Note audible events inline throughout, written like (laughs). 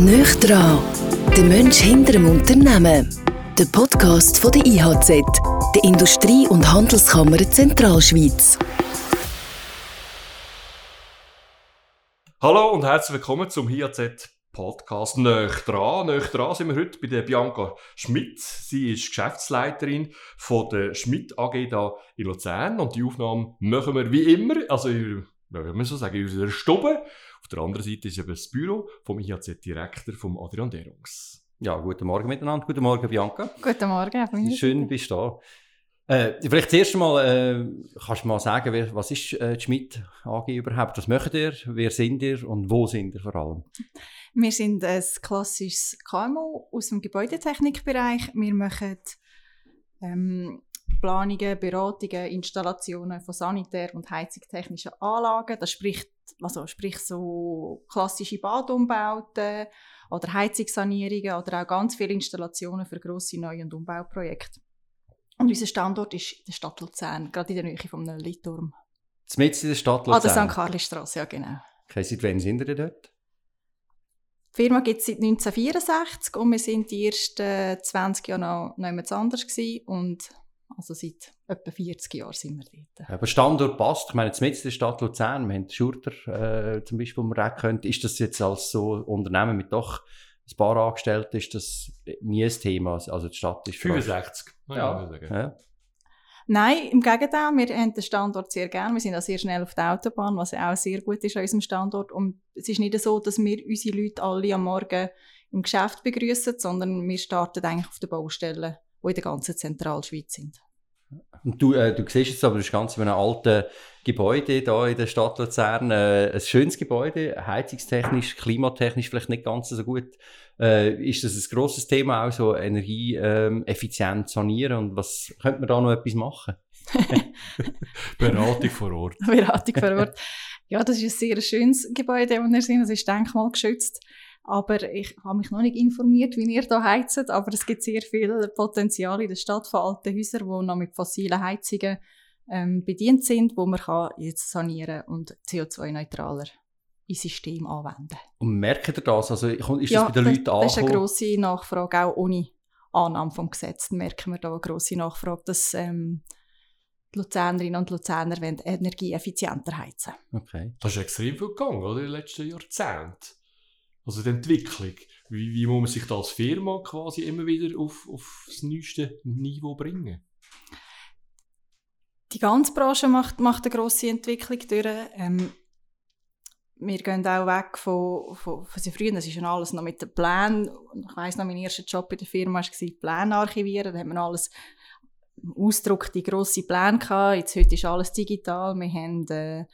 Nöch dran, der Mensch hinter dem Unternehmen. Der Podcast von der IHZ, der Industrie- und Handelskammer Zentralschweiz. Hallo und herzlich willkommen zum IHZ Podcast Nöch dran. Nöch dran sind wir heute bei der Bianca Schmidt. Sie ist Geschäftsleiterin von der Schmidt AG da in Luzern und die Aufnahme machen wir wie immer, also wie man so sagen, in unserer Stube. Auf der anderen Seite ist eben das Büro vom IHZ-Direktor, vom Adrian Derungs. Ja, guten Morgen miteinander. Guten Morgen, Bianca. Guten Morgen. Schön, bist du da. Äh, vielleicht zuerst einmal, äh, kannst du mal sagen, was ist äh, die Schmidt AG überhaupt? Was macht ihr? Wer sind ihr und wo sind ihr vor allem? Wir sind ein klassisches KMU aus dem Gebäudetechnikbereich. Wir machen ähm, Planungen, Beratungen, Installationen von sanitär- und heizungstechnischen Anlagen. Das spricht, also sprich so klassische Badumbauten oder Heizungssanierungen oder auch ganz viele Installationen für grosse Neu- und Umbauprojekte. Und unser Standort ist in der Stadt Luzern, gerade in der Nähe vom Lilliturm. Zumindest in der Stadt Luzern? Luzern? An der St. Carlisstrasse, ja genau. Okay, seit wann sind ihr dort? Die Firma gibt es seit 1964 und wir sind die ersten 20 Jahre noch, noch anders gewesen und also seit etwa 40 Jahren sind wir dort. Aber Standort passt. Ich meine, jetzt in der Stadt Luzern, wir haben Schurter äh, zum Beispiel, wo man reden könnte. Ist das jetzt als so Unternehmen mit doch ein paar Angestellten, ist das nie ein Thema? Also die Stadt ist... 65. Ja. ja. Nein, im Gegenteil, wir haben den Standort sehr gerne. Wir sind auch sehr schnell auf der Autobahn, was auch sehr gut ist an unserem Standort. Und es ist nicht so, dass wir unsere Leute alle am Morgen im Geschäft begrüßen, sondern wir starten eigentlich auf den Baustellen, die in der ganzen Zentralschweiz sind. Und du, äh, du siehst jetzt aber, das ganz in einem alten Gebäude hier in der Stadt Luzern. Äh, ein schönes Gebäude, heizungstechnisch, klimatechnisch vielleicht nicht ganz so gut. Äh, ist das ein grosses Thema auch, so energieeffizient ähm, sanieren? Und was könnte man da noch etwas machen? (laughs) Beratung vor Ort. (laughs) Beratung vor Ort. Ja, das ist ein sehr schönes Gebäude, das wir sind. Das ist denkmalgeschützt. Aber ich habe mich noch nicht informiert, wie ihr hier heizt. Aber es gibt sehr viel Potenzial in der Stadt von alten Häusern, die noch mit fossilen Heizungen ähm, bedient sind, wo man kann jetzt sanieren und CO2-neutraler ins System anwenden. Und merkt ihr das? Also ist ja, das bei den Leuten angekommen? das ist eine grosse Nachfrage, auch ohne Annahme vom Gesetz. merken wir da eine grosse Nachfrage, dass ähm, die Luzernerinnen und Luzerner wollen energieeffizienter heizen. Okay. Das ist extrem viel gegangen, oder? In den letzten Jahrzehnten. Also die Entwicklung. Wie, wie muss man sich da als Firma quasi immer wieder auf, auf das neueste Niveau bringen? Die ganze Branche macht, macht eine grosse Entwicklung durch. Ähm, wir gehen auch weg von, von, von sehr früher, das ist ja alles noch mit den Plänen. Ich weiss noch, mein erster Job in der Firma war Pläne archivieren. Da hat man alles Ausdruck, die grosse Pläne gehabt. Jetzt heute ist alles digital. Wir haben äh,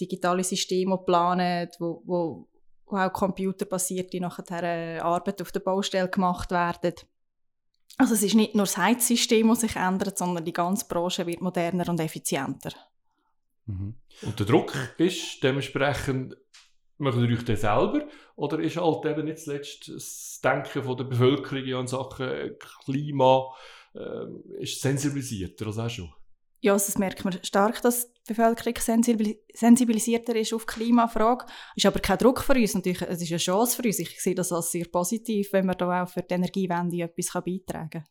digitale Systeme geplant, wo, wo, wo auch computerbasierte nachher äh, Arbeit auf der Baustelle gemacht werden. Also es ist nicht nur das Heizsystem, das sich ändert, sondern die ganze Branche wird moderner und effizienter. Mhm. Und der Druck ist dementsprechend, machen ihr euch den selber? Oder ist halt eben nicht zuletzt das Denken von der Bevölkerung an Sachen Klima äh, ist sensibilisierter als auch schon? Ja, also das merkt man stark, dass die Bevölkerung sensibilisierter ist auf Klimafrage. Ist aber kein Druck für uns. Natürlich, es ist eine Chance für uns. Ich sehe das als sehr positiv, wenn wir da auch für die Energiewende etwas beitragen kann.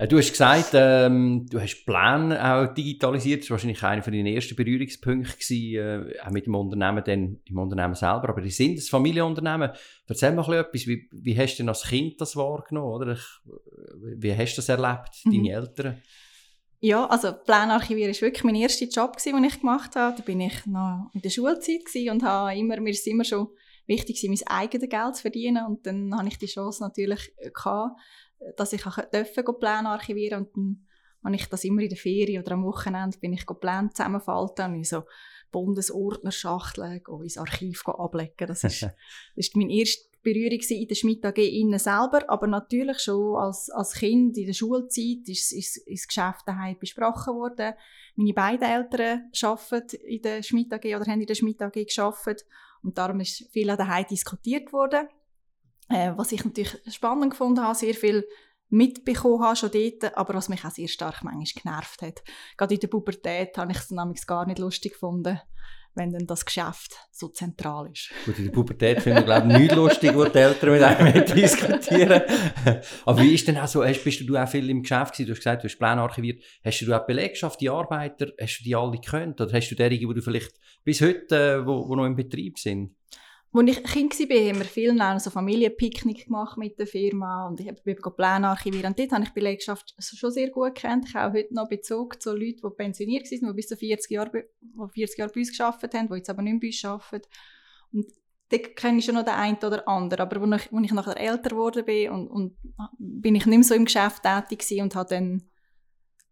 Äh, du hast gesagt, ähm, du hast Pläne auch digitalisiert. Das war wahrscheinlich einer von deinen ersten Berührungspunkte gewesen, äh, auch mit dem Unternehmen, dann im Unternehmen selber. Aber die sind das Familienunternehmen. Erzähl mal etwas. Wie, wie hast du denn als Kind das wahrgenommen? Oder? Wie hast du das erlebt, mhm. deine Eltern? Ja, also Planarchivieren war wirklich mein erster Job, den ich gemacht habe. Da bin ich noch in der Schulzeit und habe immer, mir ist immer schon wichtig, mein eigenes Geld zu verdienen. Und dann hatte ich die Chance natürlich gehabt, dass ich dürfen Pläne archivieren und dann habe ich das immer in der Ferien oder am Wochenende bin ich Pläne zusammenfalten und so Bundesordnerschachteln ins Archiv ablegen. Das ist, (laughs) das ist meine erste Berührung in der Schmidt AG innen selber, aber natürlich schon als, als Kind in der Schulzeit ist, ist, ist das Geschäft daheim besprochen worden. Meine beiden Eltern arbeiten in der Schmidt AG oder haben in der Schmidt AG gearbeitet und darum ist viel daheim diskutiert worden. Äh, was ich natürlich spannend gefunden habe, sehr viel mitbekommen habe schon dort, aber was mich auch sehr stark manchmal genervt hat. Gerade in der Pubertät habe ich es nämlich gar nicht lustig gefunden, wenn dann das Geschäft so zentral ist. Gut, in der Pubertät finden wir, glaube ich, nicht lustig, wo die Eltern mit einem (laughs) diskutieren. Aber wie ist denn auch so, hast, bist du auch viel im Geschäft gewesen? Du hast gesagt, du hast Pläne archiviert. Hast du auch Belegschaft, die Arbeiter, hast du die alle gekannt? Oder hast du derige, die du vielleicht bis heute, äh, wo, wo noch im Betrieb sind? Als ich Kind war, haben wir viel so Familienpicknick gemacht mit der Firma und ich habe Pläne archiviert. Und dort habe ich die Belegschaft schon sehr gut kennt. Ich habe auch heute noch Bezug zu Leuten, die pensioniert sind, die bis zu 40 Jahre, 40 Jahre bei uns gearbeitet haben, die jetzt aber nicht mehr bei uns arbeiten. Und dort kenne ich schon noch den einen oder anderen. Aber als ich, als ich nachher älter geworden bin und, und bin ich nicht mehr so im Geschäft tätig und habe dann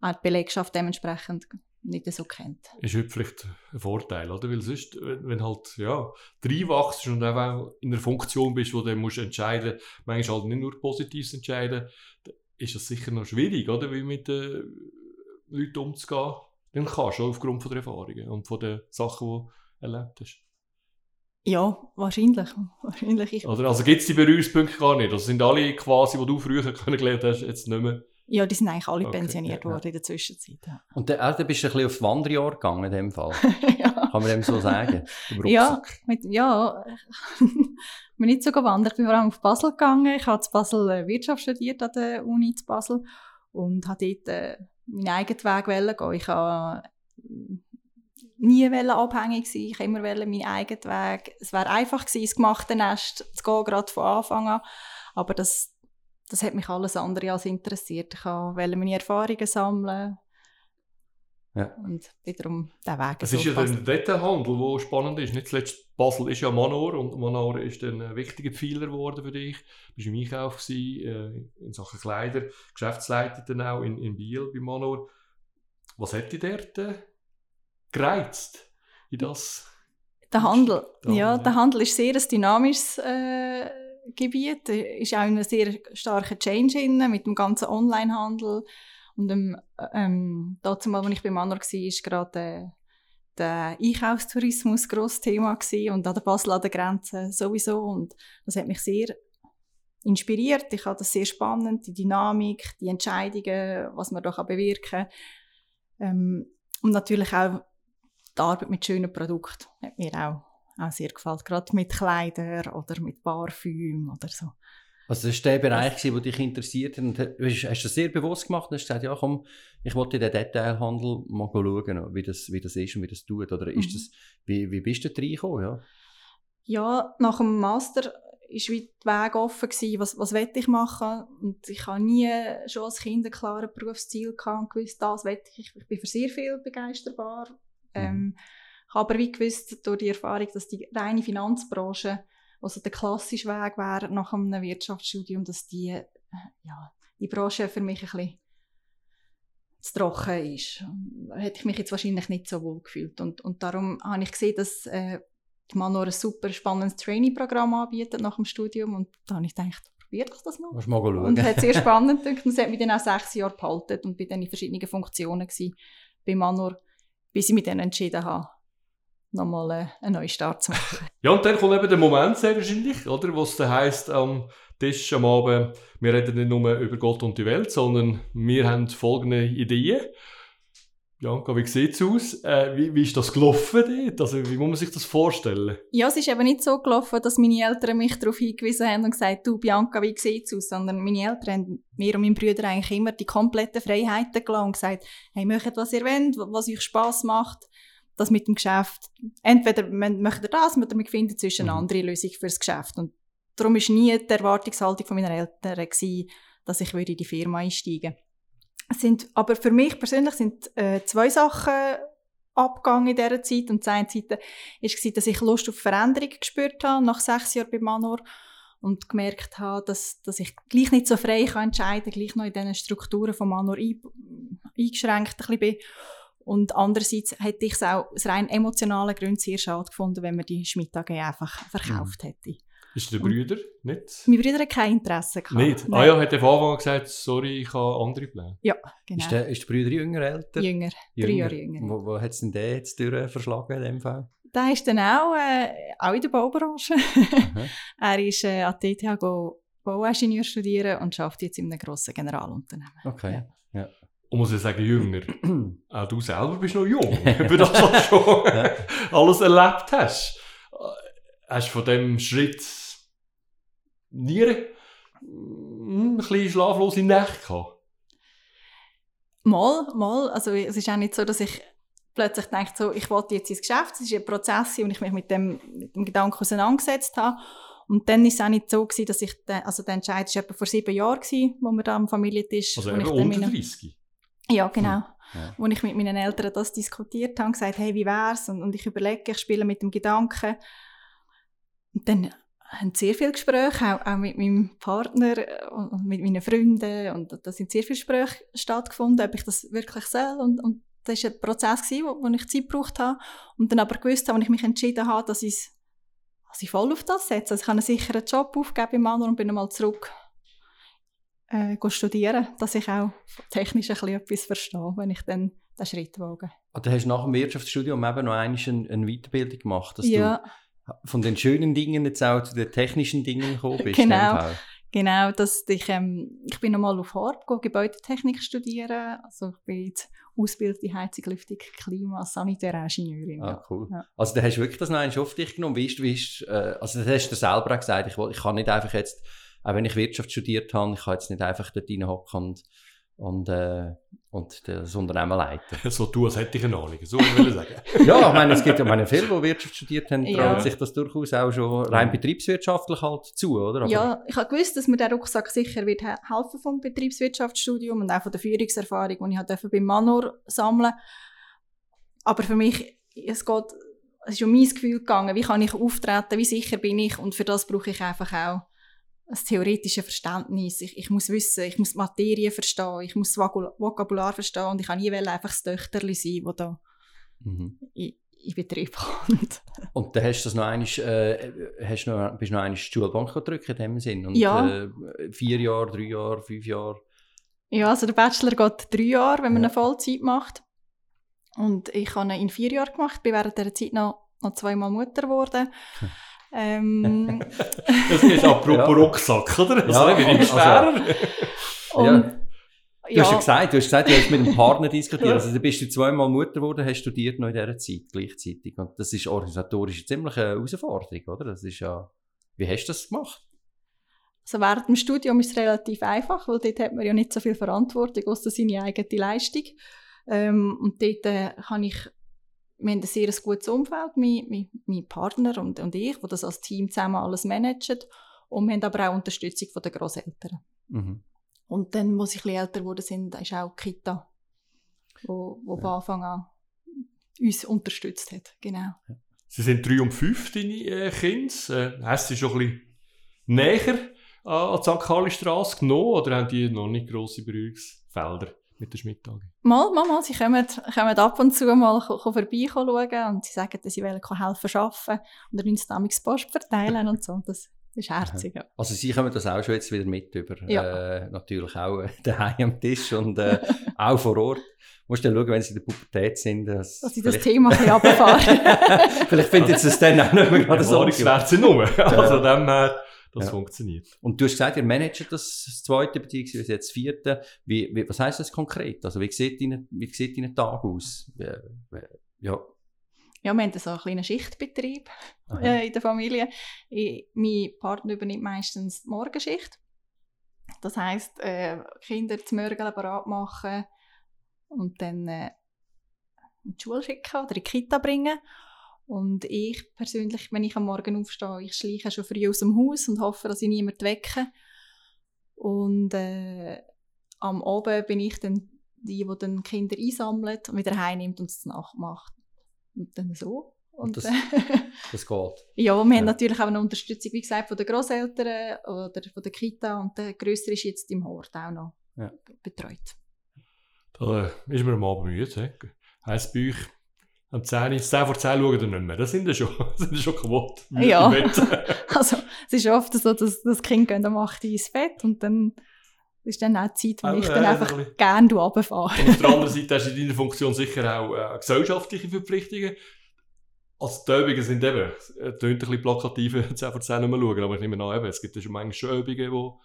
auch die Belegschaft dementsprechend nicht so kennt. Ist heute vielleicht ein Vorteil, oder? Weil sonst, wenn halt, ja, reinwachst und auch in einer Funktion bist, wo du musst entscheiden, manchmal halt nicht nur Positives entscheiden, ist das sicher noch schwierig, oder? Wie mit den Leuten umzugehen. Dann kannst du aufgrund von der Erfahrungen und von den Sachen, die du erlebt hast. Ja, wahrscheinlich. (laughs) wahrscheinlich. Oder, also gibt es die Berührungspunkte gar nicht? Also sind alle quasi, die du früher (laughs) kennengelernt hast, jetzt nicht mehr ja, die sind eigentlich alle okay, pensioniert ja, worden in der Zwischenzeit. Ja. Und dann, also, bist du ein bisschen aufs Wanderjahr gegangen in dem Fall? (laughs) ja. Kann man dem so sagen? (laughs) Ja, mit, ja. ich bin nicht so gewandert. Ich bin vor allem auf Basel gegangen. Ich habe zu Basel äh, Wirtschaft studiert an der Uni zu Basel und habe dort äh, meinen eigenen Weg gehen. Ich habe nie abhängig sein. Ich immer meinen eigenen Weg. Es wäre einfach gewesen, ins gemachte Nest zu gehen, gerade von Anfang an. Aber das, das hat mich alles andere als interessiert. Ich wollte meine Erfahrungen sammeln. Ja. Und wiederum der Weg. Es ist ja der Detailhandel, der spannend ist. Nicht zuletzt Basel ist ja Manor und Manor ist dann ein wichtiger Pfeiler geworden für dich. Du warst im Einkauf gewesen, äh, in Sachen Kleider, Geschäftsleiter dann auch in, in Biel bei Manor. Was hat dich dort äh, gereizt in das? Der Handel. Der Handel ja, ja, der Handel ist sehr ein dynamisches äh, Gebiet. ist auch ein sehr starker Change in, mit dem ganzen Onlinehandel. Und dem, ähm, dazu mal, als ich bei Manor war, war gerade der Einkaufstourismus ein grosses Thema und an der Basel der Grenze sowieso. Und das hat mich sehr inspiriert. Ich fand das sehr spannend, die Dynamik, die Entscheidungen, was man da bewirken kann. Ähm, und natürlich auch die Arbeit mit schönen Produkten hat mir auch auch sehr gefällt. Gerade mit Kleidern oder mit Parfüm oder so. Also das war der Bereich, der dich interessiert hat. Und hast du das sehr bewusst gemacht und hast gesagt, ja komm, ich wollte in den Detailhandel mal schauen, wie das, wie das ist und wie das tut. Oder ist mhm. das, wie, wie bist du da reingekommen? Ja? ja, nach dem Master war wie der Weg offen gewesen, was, was will ich machen. Und ich habe nie schon als Kind ein klares Berufsziel gehabt und gewusst, das will ich. Ich bin für sehr viel begeisterbar. Mhm. Ähm, ich habe aber wie gewusst durch die Erfahrung, dass die reine Finanzbranche, also der klassische Weg wäre nach einem Wirtschaftsstudium, dass die, äh, ja, die Branche für mich ein bisschen zu trocken ist. Hätte ich mich jetzt wahrscheinlich nicht so wohl gefühlt. Und, und darum habe ich gesehen, dass äh, die Manor ein super spannendes Trainee-Programm anbietet nach dem Studium. Und da habe ich gedacht, probiere ich das mal. Musst mal schauen. Und hat sehr spannend gedacht. Und es hat mich dann auch sechs Jahre behalten und bin dann in verschiedenen Funktionen gewesen, bei Manor, bis ich mich dann entschieden habe, nochmal äh, einen Neustart zu machen. (laughs) Ja, und dann kommt eben der Moment sehr wahrscheinlich, oder, wo es dann heisst am Tisch am Abend, wir reden nicht nur über Gott und die Welt, sondern wir haben folgende Ideen. Bianca, wie sieht es aus? Äh, wie, wie ist das gelaufen dort? Also, wie muss man sich das vorstellen? Ja, es ist eben nicht so gelaufen, dass meine Eltern mich darauf hingewiesen haben und gesagt du Bianca, wie sieht es aus? Sondern meine Eltern haben mir und meinen Brüdern eigentlich immer die kompletten Freiheiten gelassen und gesagt, hey, macht was ihr wollt, was euch Spass macht das mit dem Geschäft, entweder man möchte das oder wir finden zwischen eine mhm. andere Lösung für das Geschäft. Und darum war nie die Erwartungshaltung von meiner Eltern, gewesen, dass ich in die Firma einsteigen würde. Sind, aber für mich persönlich sind äh, zwei Sachen abgegangen in dieser Zeit. Und die eine Seite war, dass ich Lust auf Veränderung gespürt habe, nach sechs Jahren bei Manor. Und gemerkt habe, dass, dass ich gleich nicht so frei kann entscheiden kann, gleich noch in diesen Strukturen von Manor ein, eingeschränkt ein bisschen bin. Und andererseits hätte ich es auch aus rein emotionalen Gründen sehr schade gefunden, wenn man die Schmidt AG einfach verkauft mhm. hätte. Ist der Brüder nicht? Mein Brüder hat kein Interesse gehabt. Nicht? Ah ja, hat er von Anfang gesagt, sorry, ich habe andere Pläne. Ja, genau. Ist der, ist der Brüder jünger, älter? Jünger, drei Jahre jünger. Wo, wo hat es denn den jetzt verschlagen in dem Fall? Der ist dann auch, äh, auch in der Baubranche. (laughs) er ist äh, an der TTH Bauingenieur studieren und arbeitet jetzt in einem grossen Generalunternehmen. Okay, ja. Und muss ich sagen, jünger. Auch (clears throat) du selber bist noch jung. (laughs) Über das, was du schon alles erlebt hast. Hast du von dem Schritt nie ein bisschen schlaflose Nächte gehabt? Mal, mal. Also es ist auch nicht so, dass ich plötzlich denke, so, ich wollte jetzt ins Geschäft. Es ist ein Prozess, und ich mich mit dem, mit dem Gedanken auseinandergesetzt habe. Und dann war es auch nicht so, gewesen, dass ich, den, also der Entscheid war etwa vor sieben Jahren, gewesen, wo wir da am Familientisch... Also eben ich unter meine, 30? Ja, genau. Ja. Wo ich mit meinen Eltern das diskutiert habe und gesagt, hey, wie wär's? Und, und ich überlege, ich spiele mit dem Gedanken. Und dann haben sehr viele Gespräche, auch, auch mit meinem Partner und, und mit meinen Freunden. Und da sind sehr viele Gespräche stattgefunden, ob ich das wirklich soll. Und, und das war ein Prozess, gewesen, wo, wo ich Zeit gebraucht habe. Und dann aber gewusst habe, als ich mich entschieden habe, dass ich, dass ich voll auf das setze. Also ich habe einen sicheren Job aufgegeben im Manor und bin einmal zurück äh, studieren, dass ich auch technisch ein bisschen etwas verstehe, wenn ich dann den Schritt wage. Ah, Du hast nach dem Wirtschaftsstudium eben noch eine, eine Weiterbildung gemacht, dass ja, du von den schönen Dingen jetzt auch zu den technischen Dingen gekommen bist. Genau. Genau. Dass ich, ähm, ich bin nochmal auf Horb, go Gebäudetechnik studieren. Also ich bin jetzt ausgebildete Heizung, Lüftung, Klima, Sanitäringenieurin. Ah, cool. Ja. Also da hast du wirklich das noch auf dich genommen. Wie ist, wie ist, äh, also das hast du selber auch gesagt, ich, will- ich kann nicht einfach jetzt, auch wenn ich Wirtschaft studiert habe, ich kann jetzt nicht einfach dort reinhocken und, und, äh, und das Unternehmen leiten. (laughs) So du, als hätte ich eine Ahnung. So will ich sagen. (laughs) ja, ich meine, es gibt ja meine viele, die Wirtschaft studiert haben, Ja. trauen sich das durchaus auch schon rein betriebswirtschaftlich halt zu, oder? Aber- Ja, ich habe gewusst, dass mir der Rucksack sicher wird he- helfen vom Betriebswirtschaftsstudium und auch von der Führungserfahrung, die ich halt beim Manor sammeln Aber für mich, es geht, es ist um mein Gefühl gegangen, wie kann ich auftreten, wie sicher bin ich und für das brauche ich einfach auch ein theoretisches Verständnis. Ich, ich muss wissen, ich muss Materie verstehen, ich muss das Vokabular verstehen und ich kann nie einfach das Töchterli sein, das da Mhm. in, in Betrieb kommt. (laughs) Und dann hast du das noch einmal, äh, hast noch, bist du noch einmal die Schulbank gedrückt in dem Sinn? Und, Ja. Äh, vier Jahre, drei Jahre, fünf Jahre? Ja, also der Bachelor geht drei Jahre, wenn man Ja. eine Vollzeit macht. Und ich habe ihn in vier Jahren gemacht, bin während dieser Zeit noch, noch zweimal Mutter geworden. Ähm, (laughs) Das ist apropos Ja. Rucksack, oder? Das Ja, wird immer also- schwerer. und, Du hast ja gesagt, du hast gesagt, du hast mit dem Partner diskutiert. (laughs) Also du bist du zweimal Mutter geworden, hast studiert noch in dieser Zeit gleichzeitig. Und das ist organisatorisch eine ziemliche Herausforderung, oder? Das ist ja... Wie hast du das gemacht? also während dem Studium ist es relativ einfach, weil dort hat man ja nicht so viel Verantwortung, außer seine eigene Leistung. Ähm, und dort äh, kann ich, wir haben ein sehr gutes Umfeld, mein, mein, mein Partner und, und ich, die das als Team zusammen alles managen. Und wir haben aber auch Unterstützung von den Großeltern. Mhm. Und dann, als ich ein bisschen älter geworden sind, ist auch die Kita, wo, wo Ja. von Anfang an uns unterstützt hat. Genau. Sie sind drei und fünf, deine äh, Kinder. Äh, hast du sie schon ein bisschen näher äh, an die St. Galli-Straße genommen oder haben die noch nicht grosse Berührungsfelder mit der Schmidt AG? Mal, mal, mal, sie kommen, kommen ab und zu mal ko- ko vorbei schauen und sie sagen, dass sie wollen helfen arbeiten und dann uns damals Post verteilen und so. Und Das ist herzig. Ja. Also sie kommen das auch schon jetzt wieder mit über. Ja. Äh, natürlich auch äh, (laughs) daheim am Tisch und äh, auch vor Ort. Musst dann schauen, wenn sie in der Pubertät sind. Dass, Dass sie das Thema ein bisschen (laughs) runterfahren. vielleicht findet sie es dann auch nicht mehr gerade so. Erfahrungswerte sind rum. Also dem her, das Ja. funktioniert. Und du hast gesagt, ihr managt das, das zweite beziehungsweise jetzt das vierte. Wie, wie, was heisst das konkret? Also wie sieht dein, wie sieht dein Tag aus? Wie, wie, ja. ja, wir haben so einen kleinen Schichtbetrieb. Äh, in der Familie. Ich, mein Partner übernimmt meistens die Morgenschicht. Das heisst, äh, Kinder zum Morgen bereit machen und dann äh, in die Schule schicken oder in die Kita bringen. Und ich persönlich, wenn ich am Morgen aufstehe, ich schleiche schon früh aus dem Haus und hoffe, dass ich niemanden wecke. Und äh, am Abend bin ich dann die, die dann die Kinder einsammelt und wieder heimnimmt und es nachmacht. Und dann so. Und, das- äh, Das geht. (laughs) ja, wir haben Ja. natürlich auch eine Unterstützung, wie gesagt, von den Großeltern oder von der Kita und der Größere ist jetzt im Hort auch noch Ja. betreut. Da äh, ist mir am Abend müde. he. Heisst bei euch, am 10, 10 vor 10 schauen ihr nicht mehr. Das sind ja schon, (laughs) das sind schon kaputt. Ja. (laughs) Also es ist oft so, dass das Kind gehen um 8 Uhr ins Bett und dann ist dann auch die Zeit, wo Auch, ich äh, dann einfach ein gerne runterfahre. Und auf der anderen (laughs) Seite hast du in deiner Funktion sicher auch äh, gesellschaftliche Verpflichtungen. Also die Übungen sind eben, es tönt ein bisschen plakativ, 10 vor 10 nicht mehr schauen, aber ich nehme an, eben, es gibt ja schon manchmal schon Übungen, wo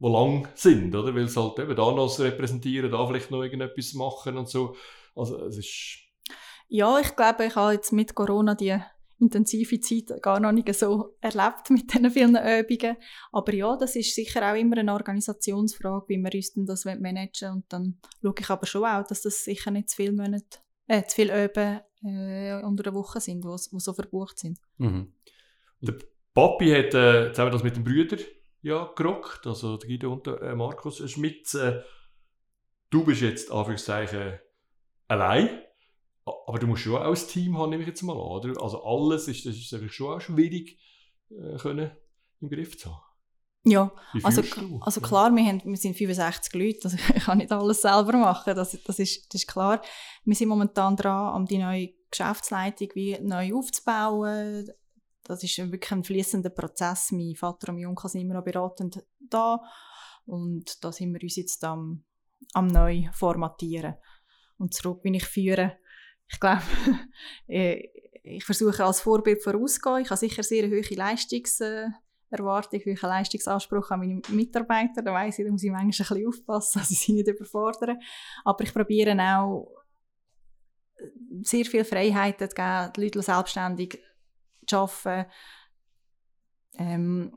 die lang sind, oder? Weil sie halt eben da noch repräsentieren, da vielleicht noch irgendetwas machen und so. Also es ist... Ja, ich glaube, ich habe jetzt mit Corona die intensive Zeit gar noch nicht so erlebt (laughs) mit diesen vielen Übungen. Aber ja, das ist sicher auch immer eine Organisationsfrage, wie wir uns denn das managen Und dann schaue ich aber schon auch, dass das sicher nicht zu viele Monate, äh, zu viele Üben äh, unter der Woche sind, die so verbucht sind. Mhm. Der Papi hat äh, zusammen das mit den Brüdern ja gerockt, also der Guido und äh, Markus Schmitz. Äh, du bist jetzt, Anführungszeichen, allein aber du musst schon auch ein Team haben, nehme ich jetzt mal an. Oder? Also alles ist, das ist schon auch schwierig äh, können im Griff zu haben. Ja, also, also klar, wir, haben, wir sind 65 Leute, also (laughs) ich kann nicht alles selber machen, das, das, ist, das ist klar. Wir sind momentan dran, um die neue Geschäftsleitung wie neu aufzubauen. Das ist wirklich ein fließender Prozess. Mein Vater und mein Onkel sind immer noch beratend da und da sind wir uns jetzt am, am neu formatieren. Und zurück bin ich führen ich glaube, (laughs) äh, ich versuche als Vorbild vorauszugehen. Ich habe sicher sehr hohe Leistungserwartung, hohen Leistungsanspruch an meine Mitarbeiter. Da weiss ich, da muss ich manchmal ein bisschen aufpassen, (laughs) dass ich sie nicht überfordere. Aber ich probiere auch, sehr viel Freiheiten zu geben, die Leute selbstständig zu arbeiten. Ähm,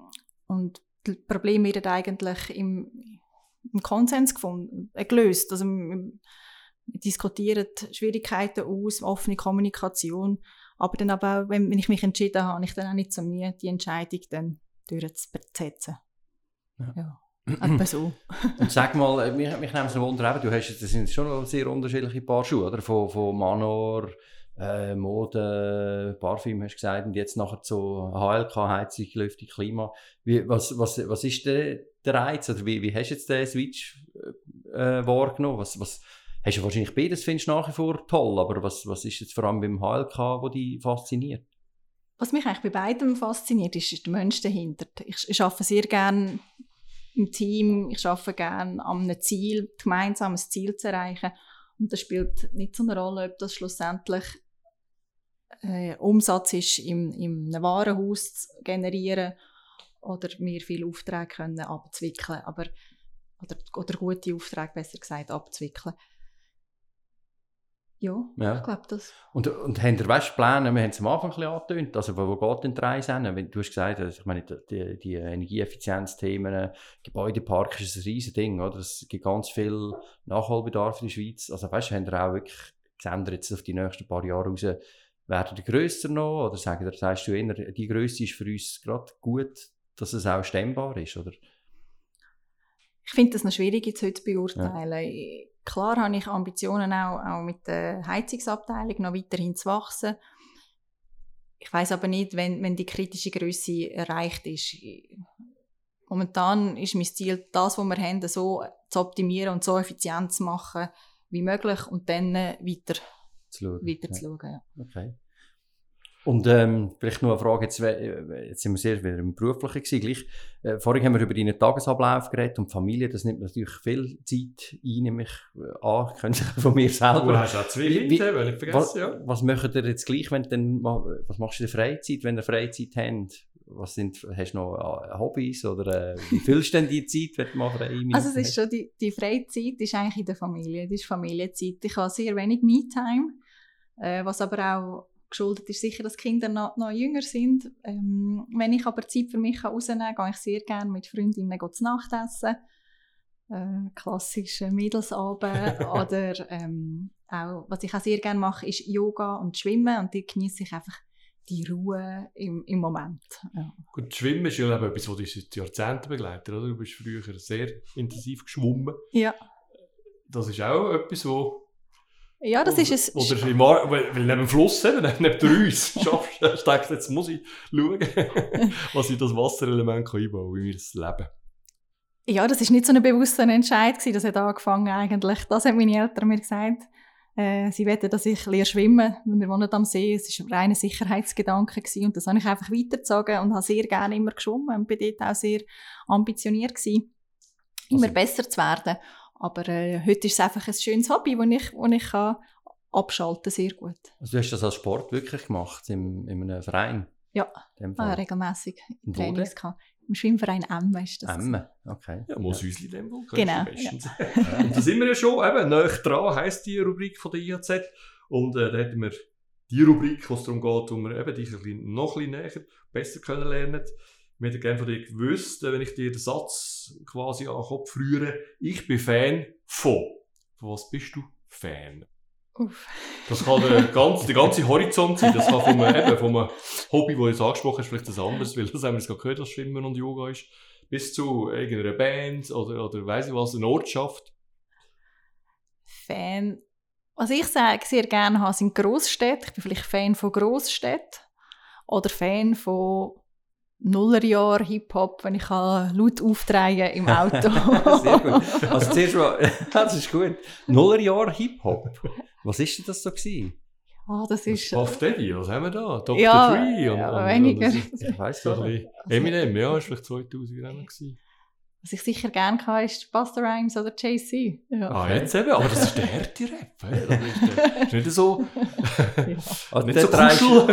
und das Problem wird eigentlich im, im Konsens gefunden, äh, gelöst. Also, diskutieren Schwierigkeiten aus, offene Kommunikation. Aber dann aber auch, wenn, ich mich entschieden habe, habe ich dann auch nicht so Mühe, die Entscheidung dann durchzusetzen. Ja. ja. Etwa so. (laughs) Und sag mal, äh, mich, mich nimmt es noch Wunder, du hast, das sind schon sehr unterschiedliche Paar Schuhe, oder? Von, von Manor, äh, Mode, Parfüm hast du gesagt, und jetzt nachher zu HLK, Heizung, Lüftung, Klima. Wie, was, was, was ist der, der Reiz, oder wie, wie hast du jetzt den Switch äh, wahrgenommen? Was, was, hast du wahrscheinlich beides findest nach wie vor toll, aber was, was ist jetzt vor allem beim HLK, wo dich fasziniert? Was mich eigentlich bei beidem fasziniert, ist, ist der Mensch dahinter. Ich, ich arbeite sehr gerne im Team, ich arbeite gerne an einem Ziel, gemeinsam ein Ziel zu erreichen. Und das spielt nicht so eine Rolle, ob das schlussendlich äh, Umsatz ist, im, in einem Warenhaus zu generieren oder wir viele Aufträge können abzuwickeln, aber oder, oder gute Aufträge besser gesagt abzuwickeln. Ja, ja, ich glaube das. Und, und haben ihr weißt, Pläne, wir haben es am Anfang ein bisschen angetönt, also wo, wo geht denn die Reise hin? Du hast gesagt, also ich meine, die, die Energieeffizienzthemen, Gebäudepark ist ein riesiges Ding, oder? Es gibt ganz viel Nachholbedarf in der Schweiz. Also weißt haben ihr auch wirklich geändert jetzt auf die nächsten paar Jahre raus, werden die grösser noch? Oder sagen, oder sagst du eher, die Größe ist für uns gerade gut, dass es auch stemmbar ist, oder? Ich finde das noch schwierig jetzt heute zu beurteilen. Ja Klar habe ich Ambitionen auch, auch mit der Heizungsabteilung noch weiterhin zu wachsen. Ich weiß aber nicht, wenn, wenn die kritische Größe erreicht ist. Momentan ist mein Ziel, das, was wir haben, so zu optimieren und so effizient zu machen wie möglich und dann weiter zu schauen. Weiter ja. zu schauen ja. Okay. Und ähm, vielleicht noch eine Frage, jetzt, jetzt sind wir sehr wieder im Beruflichen gewesen, gleich, äh, vorhin haben wir über deinen Tagesablauf geredet und Familie, das nimmt natürlich viel Zeit ein, nehme ich äh, an, (laughs) Sie von mir selber. Du hast auch zwei Kinder, wenn ich vergesse, was, ja. Was möchtet ihr jetzt gleich, wenn denn, was machst du in der Freizeit, wenn ihr Freizeit habt? Was sind, hast du noch äh, Hobbys oder äh, wie fühlst du denn die Zeit, wenn du mal frei Also es ist schon, die, die Freizeit ist eigentlich in der Familie, das ist Familienzeit. Ich habe sehr wenig Me-Time, äh, was aber auch geschuldet ist sicher, dass Kinder noch, noch jünger sind. Ähm, wenn ich aber Zeit für mich rausnehmen kann, gehe ich sehr gerne mit Freundinnen zu Nacht essen. Äh, klassische Mädelsabend. (laughs) oder ähm, auch, was ich auch sehr gerne mache, ist Yoga und Schwimmen. Und die genieße ich einfach die Ruhe im, im Moment. Ja. Gut, Schwimmen ist ja etwas, was dich seit Jahrzehnten begleitet. Oder? Du bist früher sehr intensiv geschwommen. Ja. Das ist auch etwas, wo ja, das ist es. Oder im Mar weil neben dem Fluss, eben, neben uns, (laughs) schaffst jetzt muss ich schauen, (laughs) was ich das Wasserelement kann einbauen kann, wie wir es leben. Ja, das war nicht so ein bewusster Entscheid, gewesen. das hat angefangen eigentlich. Das haben meine Eltern mir gesagt. Äh, sie wollten, dass ich lerne schwimmen. Wir wohnen am See. Es war ein reiner Sicherheitsgedanke. Gewesen. Und das habe ich einfach weitergezogen und habe sehr gerne immer geschwommen und bin dort auch sehr ambitioniert gewesen, immer also, besser zu werden. Aber äh, heute ist es einfach ein schönes Hobby, das ich, wo ich kann abschalten sehr gut. Also du hast das als Sport wirklich gemacht, im, in einem Verein? Ja, ah, Und wo Trainings gehabt. Im Schwimmverein M ist das. Emmen, okay. Ja, Moshäusli in dem Fall. Genau, Bestens. Und da sind wir ja schon, eben, «Näher dran» heisst die Rubrik von der IHZ. Und äh, da hätten wir die Rubrik, wo es darum geht, wo wir eben dich ein bisschen, noch ein bisschen näher, besser kennenlernen. Wir hätten gerne von dir gewusst, wenn ich dir den Satz quasi an den Kopf rühre, ich bin Fan von. Von was bist du Fan? Uff. Das kann der (laughs) ganze, der ganze Horizont sein. Das kann vom, eben, vom Hobby, das du jetzt angesprochen hast, vielleicht ein anderes, weil das haben wir jetzt gerade gehört, dass Schwimmen und Yoga ist, bis zu irgendeiner Band oder, oder weiss ich was, eine Ortschaft. Fan. Was ich sage, sehr gerne habe, sind Großstädte. Ich bin vielleicht Fan von Großstädten. Oder Fan von Nullerjahr Hip-Hop, wenn ich kann laut aufdrehen im (laughs) Auto. Sehr gut. Also (laughs) zuerst mal, (laughs) das ist gut. Nullerjahr Hip-Hop. Was ist denn das so gewesen? Ah, das ist... Puff Daddy, was haben wir da? Dr. Ja, Dre und, ja, und, weniger. Und, ist Ich weiss nicht. bisschen Eminem, ja, ist vielleicht 2000 gewesen. Was ich sicher gerne kann, ist Busta Rhymes oder Jay-Z. Ja. Ah, jetzt eben, aber das ist der Härte-Rap. hä? Das ist, nicht so... (laughs) Also Nicht der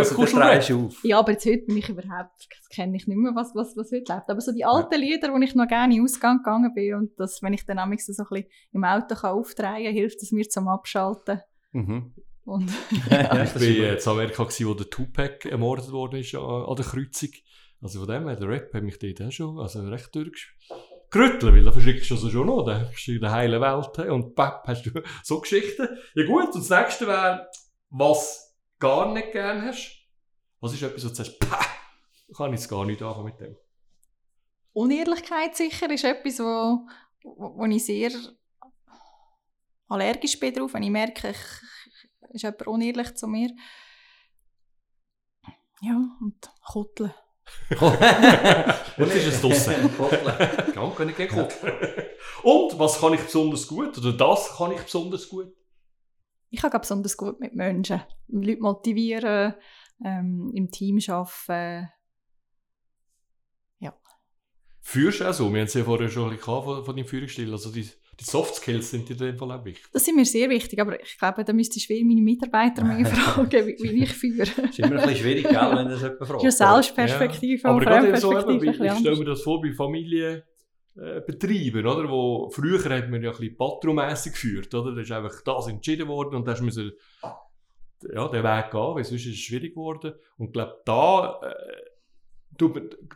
so Kuschel- also du auf. Ja, aber jetzt heute bin ich überhaupt, das kenne ich nicht mehr, was, was, was heute läuft. Aber so die alten Lieder, wo ich noch gerne in den Ausgang gegangen bin und das, wenn ich dann manchmal so ein bisschen im Auto kann aufdrehen kann, hilft es mir zum Abschalten. Mhm. Und (laughs) Ja, Ich war gut. in Amerika, gewesen, wo der Tupac ermordet worden ist an, der Kreuzung. Also von dem her, der Rap hat mich dort auch schon also recht durchgerüttelt, weil da verschickst du also schon noch, da bist du in der heilen Welt und papp, hast du (laughs) so Geschichten. Ja gut, und das nächste wäre, was gar nicht gern hast. Was ist etwas, wo du sagst, pah, kann ich jetzt gar nicht anfangen mit dem. Unehrlichkeit sicher ist etwas, wo, wo, wo ich sehr allergisch bin drauf, wenn ich merke, ich, ist jemand unehrlich zu mir. Ja, und Kutteln. (laughs) Jetzt ist es. Koppeln. (laughs) Ganz kann ich gegen Kuchen. Und was kann ich besonders gut? Oder das kann ich besonders gut? Ich kann besonders gut mit Menschen. Leute motivieren, ähm, im Team arbeiten. Führst du auch so? Wir haben es ja vorher schon ein bisschen von, von deinem Führungsstil. Also die, die Soft Skills sind dir in dem Fall auch wichtig. Das sind mir sehr wichtig, aber ich glaube, da müsstest du viel meine Mitarbeiter mehr fragen, wie, wie ich führe. (laughs) ist immer ein bisschen schwierig, gell, wenn das jemand fragt. Für Selbstperspektive Aber und gerade so, eben, ich stelle mir das vor bei Familienbetrieben, oder? Wo früher hat man ja ein bisschen patromässig geführt, oder? Da ist einfach das entschieden worden und da hast du ja, den Weg gehen, weil sonst ist es schwierig geworden. Und ich glaube, da, äh,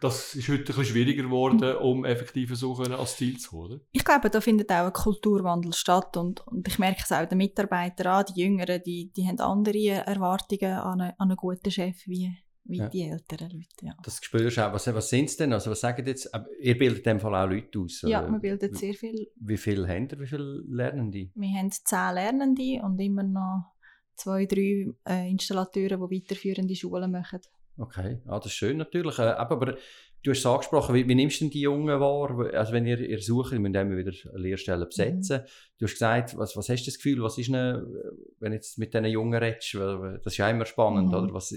das ist heute ein bisschen schwieriger geworden, um effektiv so können als Ziel zu kommen, oder? Ich glaube, da findet auch ein Kulturwandel statt und, und ich merke es auch den Mitarbeitern an, die Jüngeren, die, die haben andere Erwartungen an einen, an einen guten Chef wie, wie Ja. die älteren Leute. Ja, Das spürst du auch. Was, was sind es denn? Also was sagen jetzt? Ihr bildet in dem Fall auch Leute aus? ja wir bilden sehr viel. Wie viele habt ihr? Wie viele Lernende? Wir haben zehn Lernende und immer noch zwei, drei äh, Installateure, die weiterführende Schulen machen. Okay, ah, das ist schön natürlich. Äh, aber, du hast es angesprochen, wie, wie nimmst du denn die Jungen wahr? Also wenn ihr, ihr sucht, ihr müsst immer wieder Lehrstellen besetzen. Du hast gesagt, was, was hast du das Gefühl, was ist denn, wenn du jetzt mit diesen Jungen redest, weil- das ist ja immer spannend, Mhm. oder? Was,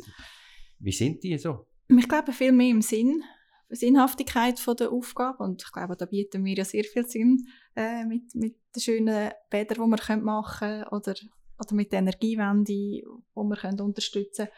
wie sind die so? Ich glaube, viel mehr im Sinn, Sinnhaftigkeit von der Aufgabe. Und ich glaube, da bieten wir ja sehr viel Sinn äh, mit, mit den schönen Bädern, die wir machen können oder, oder mit der Energiewende, die wir können unterstützen können.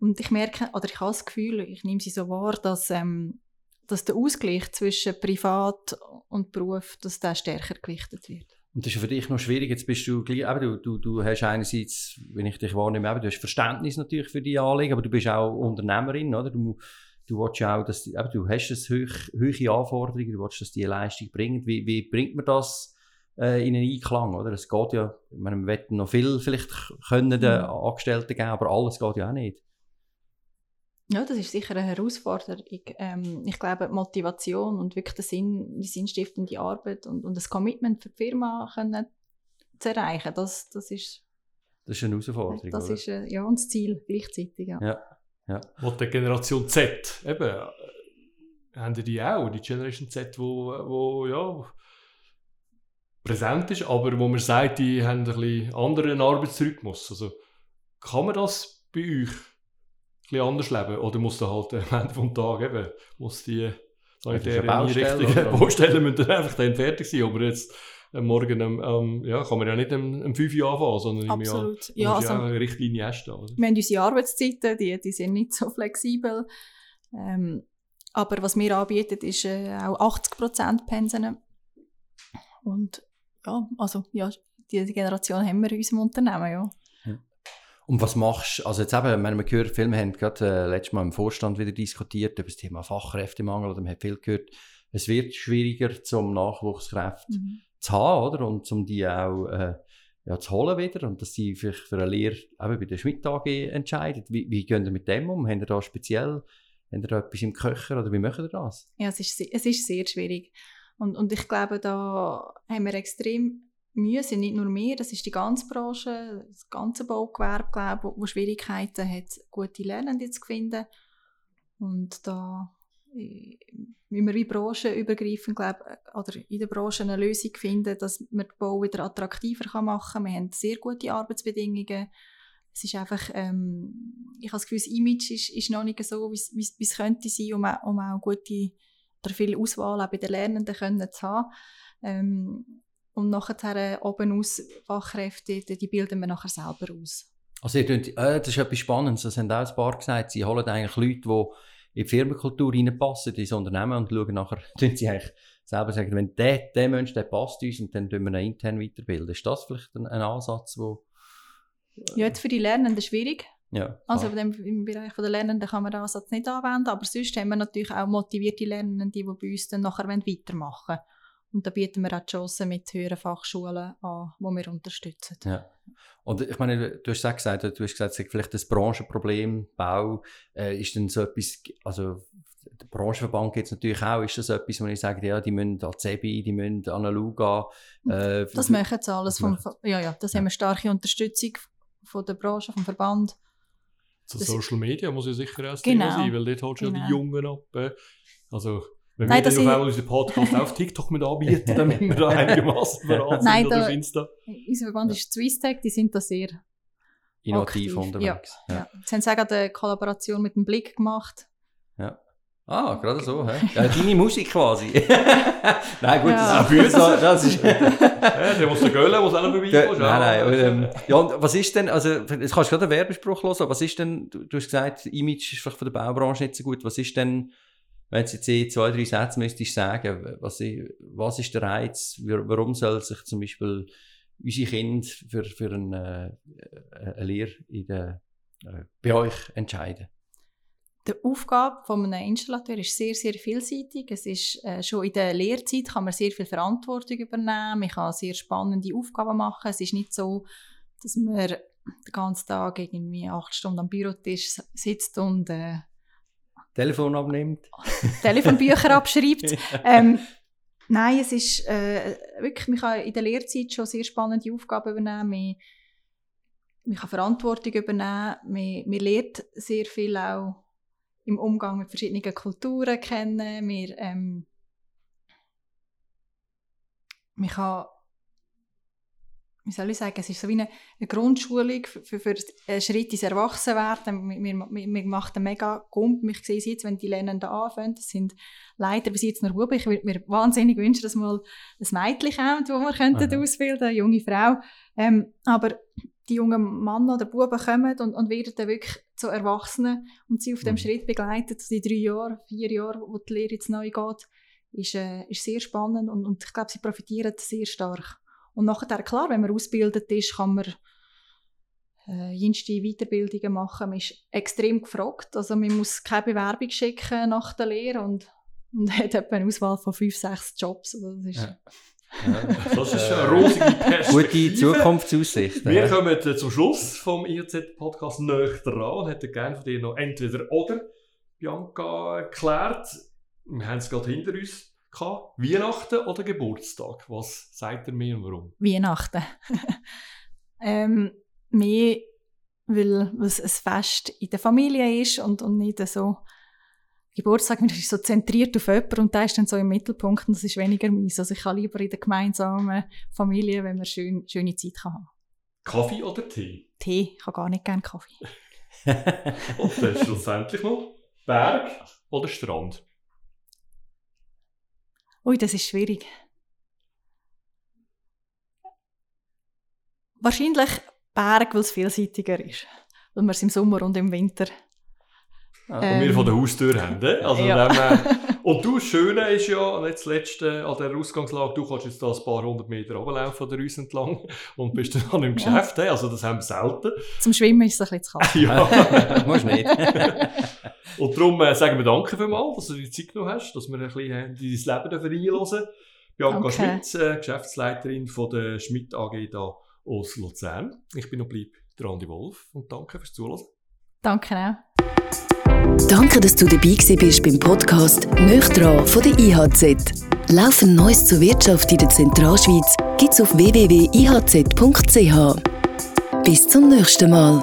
Und ich merke, oder ich habe das Gefühl, ich nehme sie so wahr, dass, ähm, dass der Ausgleich zwischen Privat und Beruf, dass der stärker gewichtet wird. Und das ist für dich noch schwierig, jetzt bist du eben, du, du, du hast einerseits, wenn ich dich wahrnehme, eben, du hast Verständnis natürlich für die Anliegen, aber du bist auch Unternehmerin, oder? Du, du willst auch, dass, die- eben, du hast es hoch, hohe Anforderungen, du willst, dass die Leistung bringen. Wie, wie bringt man das äh, in einen Einklang, oder? Es geht ja, wir wollen noch viel vielleicht können den Mhm. Angestellten geben, aber alles geht ja auch nicht. Ja, das ist sicher eine Herausforderung. Ähm, ich glaube, die Motivation und wirklich der Sinn, die sinnstiftende Arbeit und, und das Commitment für die Firma können zu erreichen, das, das ist, Das ist eine Herausforderung, das oder? ist äh, ja, und das Ziel gleichzeitig. Ja. Ja. Und die Generation Z, eben, äh, haben die auch, die Generation Z, wo, wo ja, präsent ist, aber wo man sagt, die haben ein bisschen anderen Arbeitsrhythmus. Also, kann man das bei euch bisschen anders leben? Oder muss da halt am Ende vom Tag eben, muss die Baustelle, Einrichtungen? (laughs) Baustellen müssen dann einfach dann fertig sein, wir jetzt am Morgen, ähm, ja, kann man ja nicht um, um 5 Uhr anfangen, sondern im Jahr, ja, Ja, muss ja also, auch eine Richtlinie erstehen. Oder? wir haben unsere Arbeitszeiten, die, die sind nicht so flexibel. Ähm, aber was wir anbieten, ist äh, auch 80% Pensen. Und ja, also ja, diese Generation haben wir in unserem Unternehmen, ja. Und was machst du, also jetzt eben, wenn man gehört, viele haben gerade äh, letztes Mal im Vorstand wieder diskutiert über das Thema Fachkräftemangel, oder man hat viel gehört, es wird schwieriger, zum Nachwuchskräfte Mhm. zu haben, oder? Und um die auch äh, ja, zu holen wieder und dass sie vielleicht für eine Lehre eben bei der Schmidt AG entscheiden. Wie, wie gehen ihr mit dem um? Habt ihr da speziell, habt ihr da etwas im Köcher oder wie macht ihr das? Ja, es ist, es ist sehr schwierig. Und, und ich glaube, da haben wir extrem Mühe, sind nicht nur wir, das ist die ganze Branche, das ganze Baugewerbe, glaube ich, wo, wo Schwierigkeiten hat, gute Lernende zu finden. Und da äh, müssen wir wie branchenübergreifend, glaube ich, oder in der Branche eine Lösung finden, dass man den Bau wieder attraktiver machen kann. Wir haben sehr gute Arbeitsbedingungen. Es ist einfach, ähm, ich habe das Gefühl, das Image ist, ist noch nicht so, wie es- könnte sein, um, um auch gute oder viel Auswahl auch bei den Lernenden können zu haben. Ähm, und nachher oben aus Fachkräfte, die, bilden wir nachher selber aus. Also ihr könnt, äh, das ist etwas Spannendes, das haben auch ein paar gesagt, sie holen eigentlich Leute, die in die Firmenkultur reinpassen, in das Unternehmen und schauen nachher, (laughs) tun sie eigentlich selber sagen, wenn der, der Mensch, der passt uns und dann tun wir ihn intern weiterbilden. Ist das vielleicht ein, ein Ansatz, wo... Ja, jetzt für die Lernenden schwierig. Ja, Also im, im Bereich der Lernenden kann man den Ansatz nicht anwenden, aber sonst haben wir natürlich auch motivierte Lernende, die bei uns dann nachher weitermachen wollen. Und da bieten wir auch die Chancen mit höheren Fachschulen an, die wir unterstützen. Ja. Und ich meine, du hast auch gesagt, du hast gesagt, es ist vielleicht das Branchenproblem, Bau, äh, ist denn so etwas, also der Branchenverband gibt es natürlich auch, ist das etwas, wo ich sage, ja, die müssen an die CEBI, die müssen an LUGA. Äh, Das machen sie alles. Das Vom, machen ja, ja, das Ja. haben wir starke Unterstützung von der Branche, vom Verband. So Das- Social Media muss ja sicher auch ein Genau. Thema sein, weil dort holst du ja Genau. die Jungen ab. äh. Also, wenn Nein, wir dann auf einmal unseren Podcast auf TikTok mit anbieten, (laughs) damit wir da einigermaßen (laughs) bereit Nein, oder da- auf Insta. Unser Verband ist Swisstech, die sind da sehr innovativ aktiv. unterwegs. Ja, ja. Jetzt haben sie auch eine Kollaboration mit dem Blick gemacht. Ah, gerade so, hä? Ja, deine Musik quasi. (laughs) nein, gut, Ja. das ist so, das ist... Ja, der muss der Gölle, der selber vorbei Ja, nein, nein. aber, Ähm, ja, und was ist denn, also, jetzt kannst du gerade einen Werbespruch hören, was ist denn, du, du hast gesagt, Image ist vielleicht von der Baubranche nicht so gut, was ist denn, wenn du jetzt zwei, drei Sätze müsstest sagen, was, i- was ist der Reiz, warum soll sich zum Beispiel unsere Kinder für, für eine, äh, eine Lehre in der, äh, bei euch entscheiden? Die Aufgabe von einem Installateur ist sehr, sehr vielseitig. Es ist äh, schon in der Lehrzeit kann man sehr viel Verantwortung übernehmen. Man kann sehr spannende Aufgaben machen. Es ist nicht so, dass man den ganzen Tag irgendwie acht Stunden am Bürotisch sitzt und äh, Telefon abnimmt? (laughs) Telefonbücher abschreibt. (laughs) Ähm, nein, es ist äh, wirklich, man kann in der Lehrzeit schon sehr spannende Aufgaben übernehmen. Man, man kann Verantwortung übernehmen. Man, man lernt sehr viel auch im Umgang mit verschiedenen Kulturen kennen. Man, ähm, man kann wie soll ich sagen, es ist so wie eine, eine Grundschulung für, für, für einen Schritt ins Erwachsenwerden. Wir, wir, wir machen einen mega Gump. Ich sehe es jetzt, wenn die Lernenden anfangen, das sind leider bis jetzt nur Buben. Ich würde mir wahnsinnig wünschen, dass mal ein Mädchen kommt, das wir könnten Aha. ausbilden eine junge Frau. Ähm, aber die jungen Männer oder Buben kommen und, und werden dann wirklich zu Erwachsenen und sie auf dem Mhm. Schritt begleitet, die drei Jahre, vier Jahre, wo die Lehre jetzt neu geht, ist, äh, ist sehr spannend und, und ich glaube, sie profitieren sehr stark. Und nachher, klar, wenn man ausgebildet ist, kann man äh, jenste Weiterbildungen machen. Man ist extrem gefragt. Also man muss keine Bewerbung schicken nach der Lehre und, und (laughs) hat etwa eine Auswahl von fünf, sechs Jobs. Also das ist, Ja. Das ist eine rosige Perspektive. Gute Zukunftsaussichten. Wir kommen äh, zum Schluss vom IRZ-Podcast näher dran und hätten gerne von dir noch entweder oder, Bianca, erklärt. Wir haben es gerade hinter uns gehabt. Weihnachten oder Geburtstag? Was sagt ihr mir und warum? Weihnachten. (laughs) ähm, mehr, weil weil es ein Fest in der Familie ist und, und nicht so Geburtstag, man ist so zentriert auf jemanden und der ist dann so im Mittelpunkt und das ist weniger meins. Also ich kann lieber in der gemeinsamen Familie, wenn man schön, schöne Zeit kann haben. Kaffee oder Tee? Tee, ich habe gar nicht gerne Kaffee. (laughs) Und dann schlussendlich noch Berg oder Strand? Ui, das ist schwierig. Wahrscheinlich Berg, weil es vielseitiger ist. Weil wir es im Sommer und im Winter. Ehm, ja, ähm, wir von der Haustür haben. Ja. Äh, und du, das Schöne ist ja, nicht zuletzt äh, an dieser Ausgangslage, du kannst jetzt da ein paar hundert Meter runterlaufen von der Rüse entlang und bist dann an im Ja. Geschäft. he? Also das haben wir selten. Zum Schwimmen ist es ein bisschen zu kalt. (laughs) Ja. (laughs) Musst nicht. (laughs) und darum äh, sagen wir danke vielmals, dass du die Zeit genommen hast, dass wir ein bisschen äh, in dein Leben dürfen reinhören Bianca Danke. Schmidt, äh, Geschäftsleiterin von der Schmidt AG da aus Luzern. Ich bin und bleibe der Andi Wolf und danke fürs Zuhören. Danke auch. Danke, dass du dabei bist beim Podcast «Nöchtran» von der IHZ. Laufend Neues zur Wirtschaft in der Zentralschweiz gibt's auf www.ihz.ch. Bis zum nächsten Mal.